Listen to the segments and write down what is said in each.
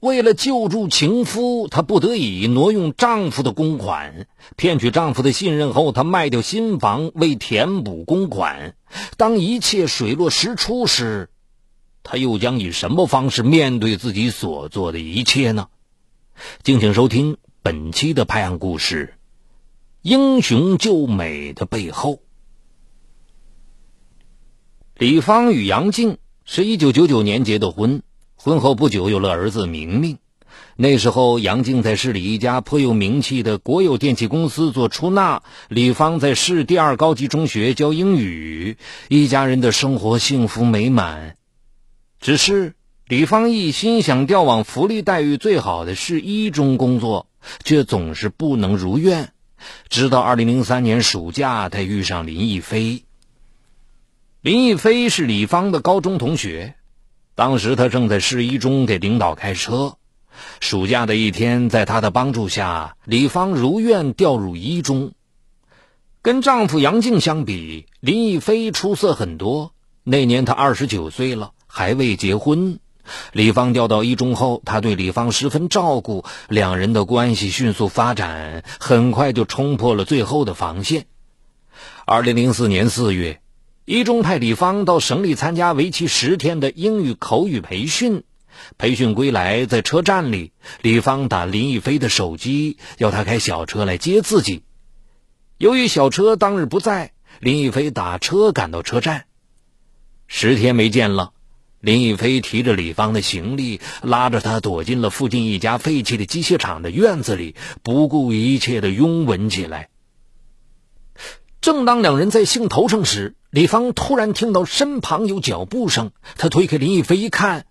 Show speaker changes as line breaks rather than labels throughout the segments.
为了救助情夫，她不得已挪用丈夫的公款，骗取丈夫的信任后，她卖掉新房为填补公款。当一切水落石出时，她又将以什么方式面对自己所做的一切呢？敬请收听本期的拍案故事：英雄救美的背后。李芳与杨静是一九九九年结的婚。婚后不久，有了儿子明明。那时候，杨静在市里一家颇有名气的国有电器公司做出纳，李芳在市第二高级中学教英语，一家人的生活幸福美满。只是李芳一心想调往福利待遇最好的市一中工作，却总是不能如愿。直到二零零三年暑假，她遇上林亦飞。林亦飞是李芳的高中同学。当时他正在市一中给领导开车。暑假的一天，在他的帮助下，李芳如愿调入一中。跟丈夫杨静相比，林亦飞出色很多。那年她二十九岁了，还未结婚。李芳调到一中后，他对李芳十分照顾，两人的关系迅速发展，很快就冲破了最后的防线。二零零四年四月。一中派李芳到省里参加为期十天的英语口语培训。培训归来，在车站里，李芳打林亦飞的手机，要他开小车来接自己。由于小车当日不在，林亦飞打车赶到车站。十天没见了，林亦飞提着李芳的行李，拉着她躲进了附近一家废弃的机械厂的院子里，不顾一切的拥吻起来。正当两人在兴头上时，李芳突然听到身旁有脚步声，她推开林亦飞一看，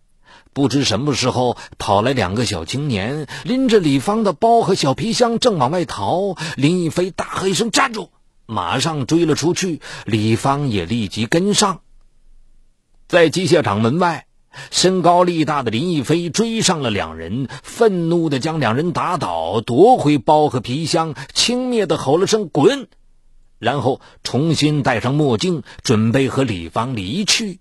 不知什么时候跑来两个小青年，拎着李芳的包和小皮箱，正往外逃。林亦飞大喝一声：“站住！”马上追了出去，李芳也立即跟上。在机械厂门外，身高力大的林亦飞追上了两人，愤怒地将两人打倒，夺回包和皮箱，轻蔑地吼了声：“滚！”然后重新戴上墨镜，准备和李芳离去。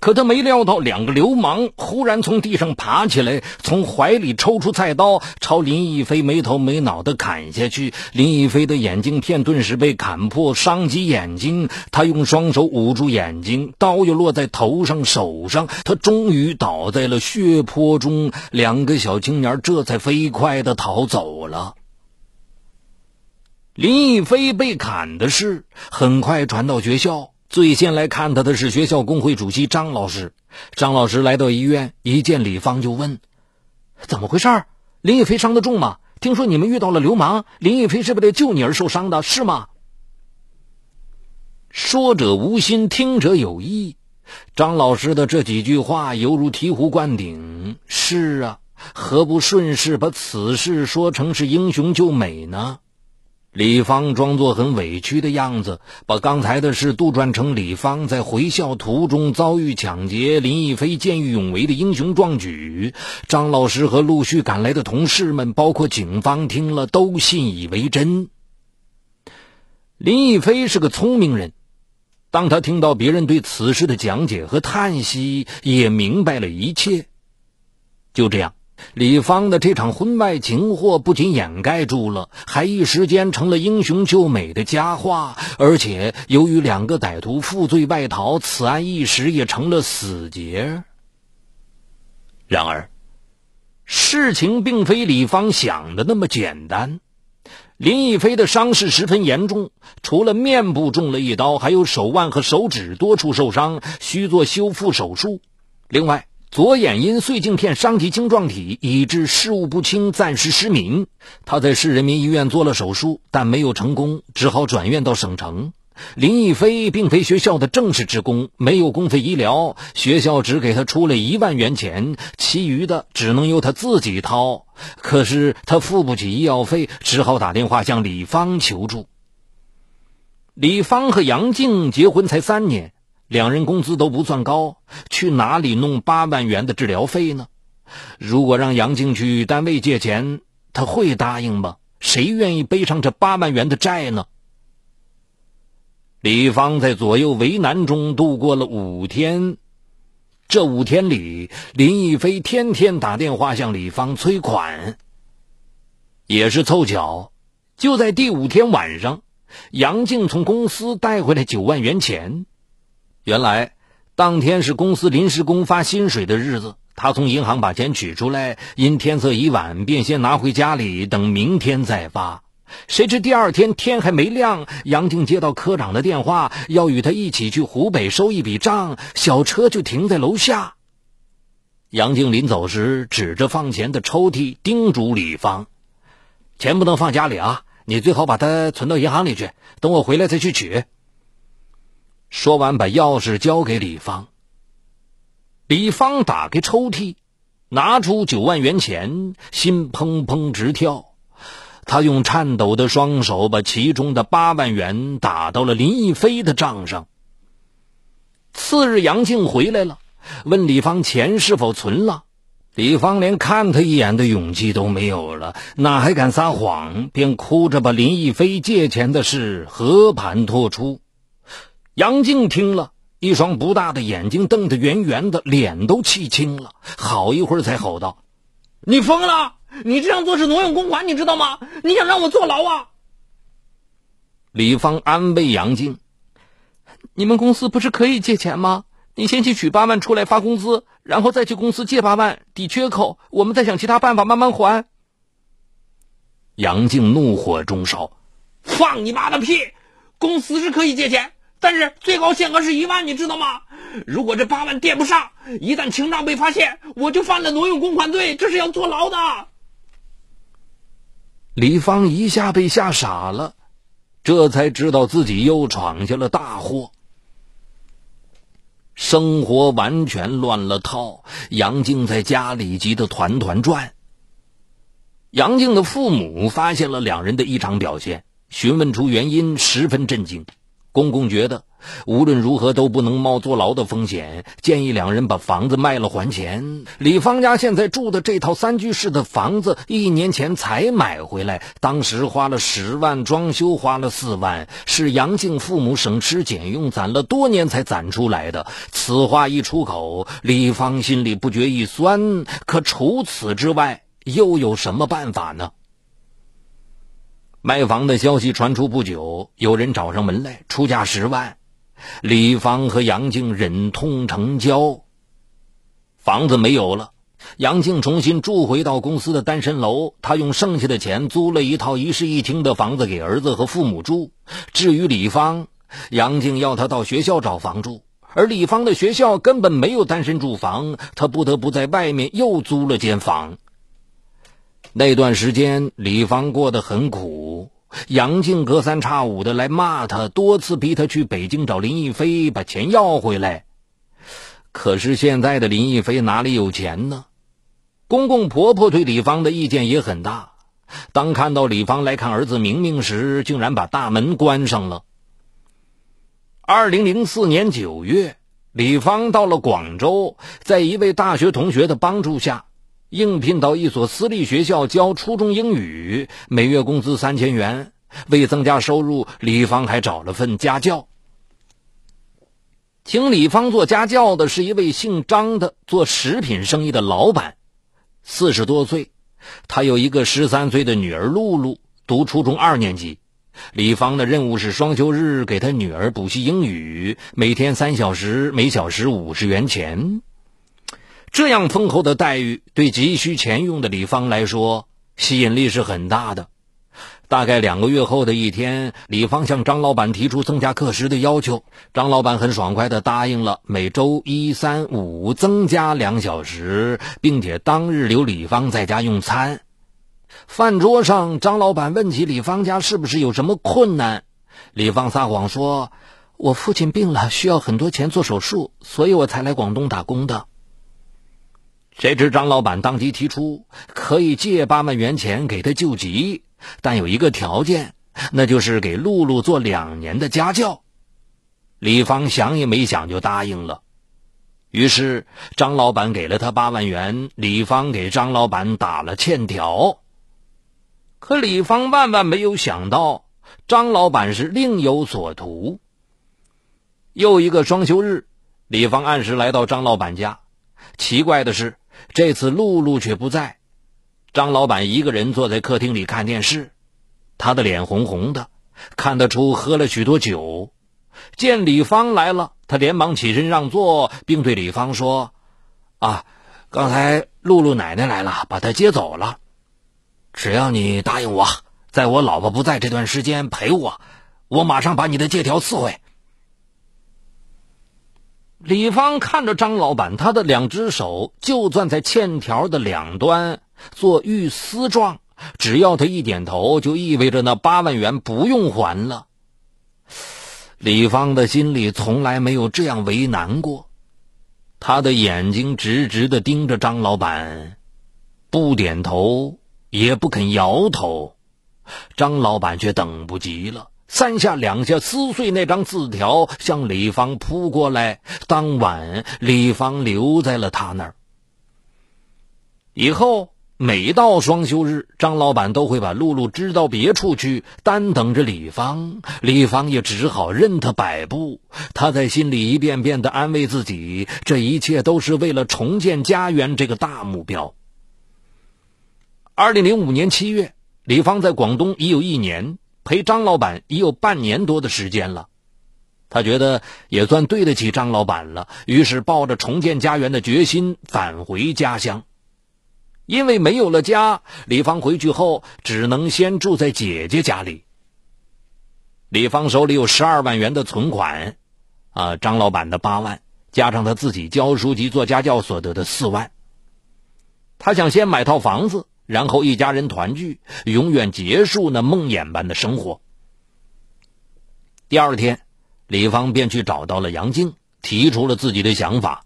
可他没料到，两个流氓忽然从地上爬起来，从怀里抽出菜刀，朝林亦飞没头没脑的砍下去。林亦飞的眼镜片顿时被砍破，伤及眼睛。他用双手捂住眼睛，刀又落在头上、手上。他终于倒在了血泊中。两个小青年这才飞快的逃走了。林亦飞被砍的事很快传到学校，最先来看他的是学校工会主席张老师。张老师来到医院，一见李芳就问：“怎么回事？林亦飞伤得重吗？听说你们遇到了流氓，林亦飞是为了救你而受伤的，是吗？”说者无心，听者有意。张老师的这几句话犹如醍醐灌顶。是啊，何不顺势把此事说成是英雄救美呢？李芳装作很委屈的样子，把刚才的事杜撰成李芳在回校途中遭遇抢劫，林亦飞见义勇为的英雄壮举。张老师和陆续赶来的同事们，包括警方，听了都信以为真。林亦飞是个聪明人，当他听到别人对此事的讲解和叹息，也明白了一切。就这样。李芳的这场婚外情祸不仅掩盖住了，还一时间成了英雄救美的佳话。而且由于两个歹徒负罪外逃，此案一时也成了死结。然而，事情并非李芳想的那么简单。林亦飞的伤势十分严重，除了面部中了一刀，还有手腕和手指多处受伤，需做修复手术。另外，左眼因碎镜片伤及晶状体，以致视物不清，暂时失明。他在市人民医院做了手术，但没有成功，只好转院到省城。林亦飞并非学校的正式职工，没有公费医疗，学校只给他出了一万元钱，其余的只能由他自己掏。可是他付不起医药费，只好打电话向李芳求助。李芳和杨静结婚才三年。两人工资都不算高，去哪里弄八万元的治疗费呢？如果让杨静去单位借钱，他会答应吗？谁愿意背上这八万元的债呢？李芳在左右为难中度过了五天。这五天里，林亦飞天天打电话向李芳催款。也是凑巧，就在第五天晚上，杨静从公司带回来九万元钱。原来，当天是公司临时工发薪水的日子，他从银行把钱取出来，因天色已晚，便先拿回家里，等明天再发。谁知第二天天还没亮，杨静接到科长的电话，要与他一起去湖北收一笔账，小车就停在楼下。杨静临走时，指着放钱的抽屉，叮嘱李芳。钱不能放家里啊！你最好把它存到银行里去，等我回来再去取。说完，把钥匙交给李芳。李芳打开抽屉，拿出九万元钱，心砰砰直跳。他用颤抖的双手把其中的八万元打到了林亦飞的账上。次日，杨静回来了，问李芳钱是否存了。李芳连看他一眼的勇气都没有了，哪还敢撒谎？便哭着把林亦飞借钱的事和盘托出。杨静听了一双不大的眼睛瞪得圆圆的，脸都气青了，好一会儿才吼道：“
你疯了！你这样做是挪用公款，你知道吗？你想让我坐牢啊？”
李芳安慰杨静：“
你们公司不是可以借钱吗？”你先去取八万出来发工资，然后再去公司借八万抵缺口，我们再想其他办法慢慢还。
杨静怒火中烧：“
放你妈的屁！公司是可以借钱，但是最高限额是一万，你知道吗？如果这八万垫不上，一旦清账被发现，我就犯了挪用公款罪，这是要坐牢的。”
李芳一下被吓傻了，这才知道自己又闯下了大祸。生活完全乱了套，杨静在家里急得团团转。杨静的父母发现了两人的异常表现，询问出原因，十分震惊。公公觉得无论如何都不能冒坐牢的风险，建议两人把房子卖了还钱。李芳家现在住的这套三居室的房子，一年前才买回来，当时花了十万，装修花了四万，是杨静父母省吃俭用攒了多年才攒出来的。此话一出口，李芳心里不觉一酸。可除此之外，又有什么办法呢？卖房的消息传出不久，有人找上门来出价十万，李芳和杨静忍痛成交。房子没有了，杨静重新住回到公司的单身楼，她用剩下的钱租了一套一室一厅的房子给儿子和父母住。至于李芳，杨静要她到学校找房住，而李芳的学校根本没有单身住房，她不得不在外面又租了间房。那段时间，李芳过得很苦。杨静隔三差五的来骂他，多次逼他去北京找林亦飞把钱要回来。可是现在的林亦飞哪里有钱呢？公公婆婆对李芳的意见也很大。当看到李芳来看儿子明明时，竟然把大门关上了。二零零四年九月，李芳到了广州，在一位大学同学的帮助下。应聘到一所私立学校教初中英语，每月工资三千元。为增加收入，李芳还找了份家教。请李芳做家教的是一位姓张的做食品生意的老板，四十多岁。他有一个十三岁的女儿露露，读初中二年级。李芳的任务是双休日给他女儿补习英语，每天三小时，每小时五十元钱。这样丰厚的待遇，对急需钱用的李芳来说，吸引力是很大的。大概两个月后的一天，李芳向张老板提出增加课时的要求，张老板很爽快地答应了，每周一、三、五增加两小时，并且当日留李芳在家用餐。饭桌上，张老板问起李芳家是不是有什么困难，李芳撒谎说：“我父亲病了，需要很多钱做手术，所以我才来广东打工的。”谁知张老板当即提出可以借八万元钱给他救急，但有一个条件，那就是给露露做两年的家教。李芳想也没想就答应了。于是张老板给了他八万元，李芳给张老板打了欠条。可李芳万万没有想到，张老板是另有所图。又一个双休日。李芳按时来到张老板家，奇怪的是，这次露露却不在。张老板一个人坐在客厅里看电视，他的脸红红的，看得出喝了许多酒。见李芳来了，他连忙起身让座，并对李芳说：“啊，刚才露露奶奶来了，把她接走了。只要你答应我，在我老婆不在这段时间陪我，我马上把你的借条撕毁。”李芳看着张老板，他的两只手就攥在欠条的两端，做玉丝状。只要他一点头，就意味着那八万元不用还了。李芳的心里从来没有这样为难过，他的眼睛直直的盯着张老板，不点头，也不肯摇头。张老板却等不及了。三下两下撕碎那张字条，向李芳扑过来。当晚，李芳留在了他那儿。以后每到双休日，张老板都会把露露支到别处去，单等着李芳。李芳也只好任他摆布。他在心里一遍遍的安慰自己，这一切都是为了重建家园这个大目标。二零零五年七月，李芳在广东已有一年。陪张老板已有半年多的时间了，他觉得也算对得起张老板了，于是抱着重建家园的决心返回家乡。因为没有了家，李芳回去后只能先住在姐姐家里。李芳手里有十二万元的存款，啊，张老板的八万，加上他自己教书及做家教所得的四万，他想先买套房子。然后一家人团聚，永远结束那梦魇般的生活。第二天，李芳便去找到了杨静，提出了自己的想法。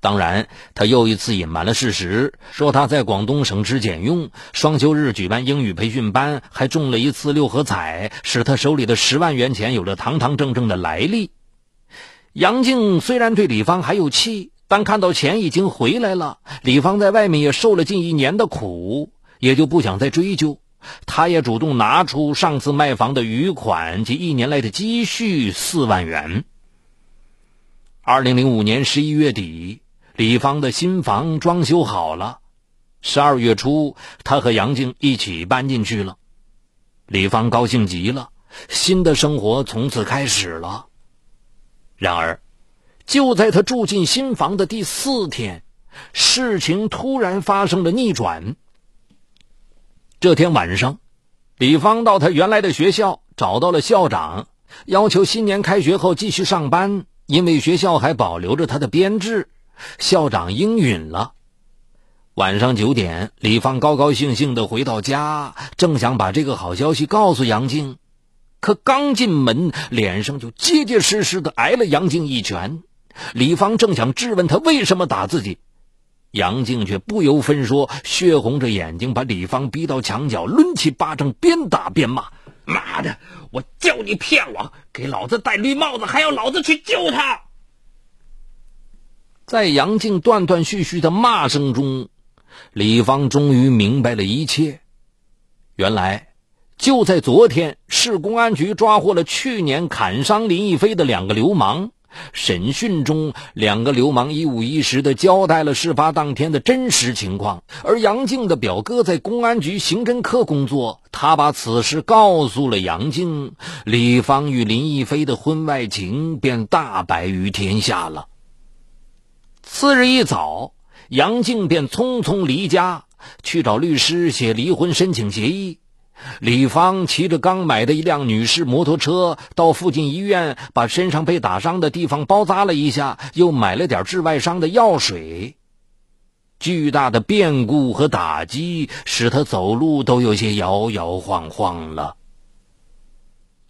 当然，他又一次隐瞒了事实，说他在广东省吃俭用，双休日举办英语培训班，还中了一次六合彩，使他手里的十万元钱有了堂堂正正的来历。杨静虽然对李芳还有气。但看到钱已经回来了，李芳在外面也受了近一年的苦，也就不想再追究。他也主动拿出上次卖房的余款及一年来的积蓄四万元。二零零五年十一月底，李芳的新房装修好了。十二月初，他和杨静一起搬进去了。李芳高兴极了，新的生活从此开始了。然而，就在他住进新房的第四天，事情突然发生了逆转。这天晚上，李芳到他原来的学校找到了校长，要求新年开学后继续上班，因为学校还保留着他的编制。校长应允了。晚上九点，李芳高高兴兴的回到家，正想把这个好消息告诉杨静，可刚进门，脸上就结结实实的挨了杨静一拳。李芳正想质问他为什么打自己，杨静却不由分说，血红着眼睛把李芳逼到墙角，抡起巴掌边打边骂：“
妈的！我叫你骗我，给老子戴绿帽子，还要老子去救他！”
在杨静断断续续的骂声中，李芳终于明白了一切。原来，就在昨天，市公安局抓获了去年砍伤林亦飞的两个流氓。审讯中，两个流氓一五一十的交代了事发当天的真实情况。而杨静的表哥在公安局刑侦科工作，他把此事告诉了杨静，李芳与林亦飞的婚外情便大白于天下了。次日一早，杨静便匆匆离家，去找律师写离婚申请协议。李芳骑着刚买的一辆女士摩托车，到附近医院把身上被打伤的地方包扎了一下，又买了点治外伤的药水。巨大的变故和打击使他走路都有些摇摇晃晃了。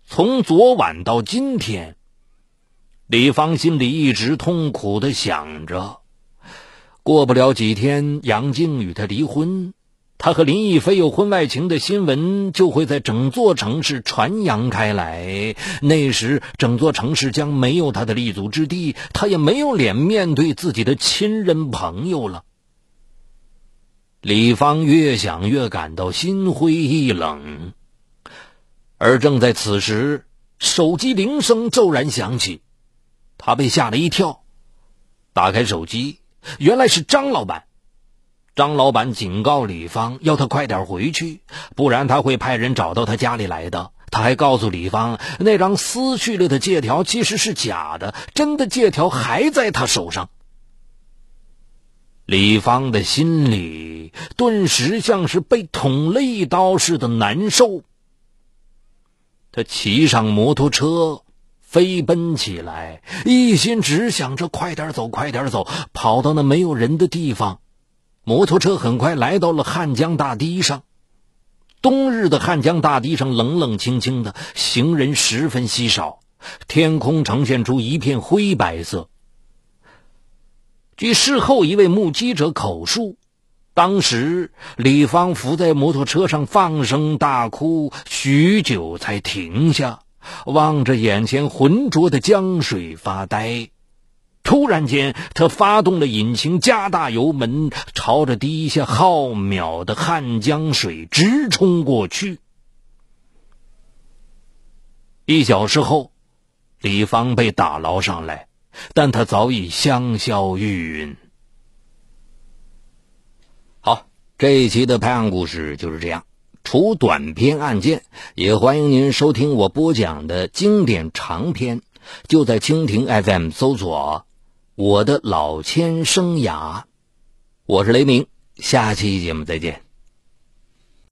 从昨晚到今天，李芳心里一直痛苦的想着：过不了几天，杨静与他离婚。他和林亦飞有婚外情的新闻就会在整座城市传扬开来，那时整座城市将没有他的立足之地，他也没有脸面对自己的亲人朋友了。李芳越想越感到心灰意冷，而正在此时，手机铃声骤然响起，他被吓了一跳，打开手机，原来是张老板。张老板警告李芳，要他快点回去，不然他会派人找到他家里来的。他还告诉李芳，那张撕去了的借条其实是假的，真的借条还在他手上。李芳的心里顿时像是被捅了一刀似的难受。他骑上摩托车，飞奔起来，一心只想着快点走，快点走，跑到那没有人的地方。摩托车很快来到了汉江大堤上。冬日的汉江大堤上冷冷清清的，行人十分稀少，天空呈现出一片灰白色。据事后一位目击者口述，当时李芳伏在摩托车上放声大哭，许久才停下，望着眼前浑浊的江水发呆。突然间，他发动了引擎，加大油门，朝着滴下浩渺的汉江水直冲过去。一小时后，李芳被打捞上来，但他早已香消玉殒。好，这一期的拍案故事就是这样。除短篇案件，也欢迎您收听我播讲的经典长篇，就在蜻蜓 FM 搜索。我的老千生涯，我是雷鸣，下期节目再见。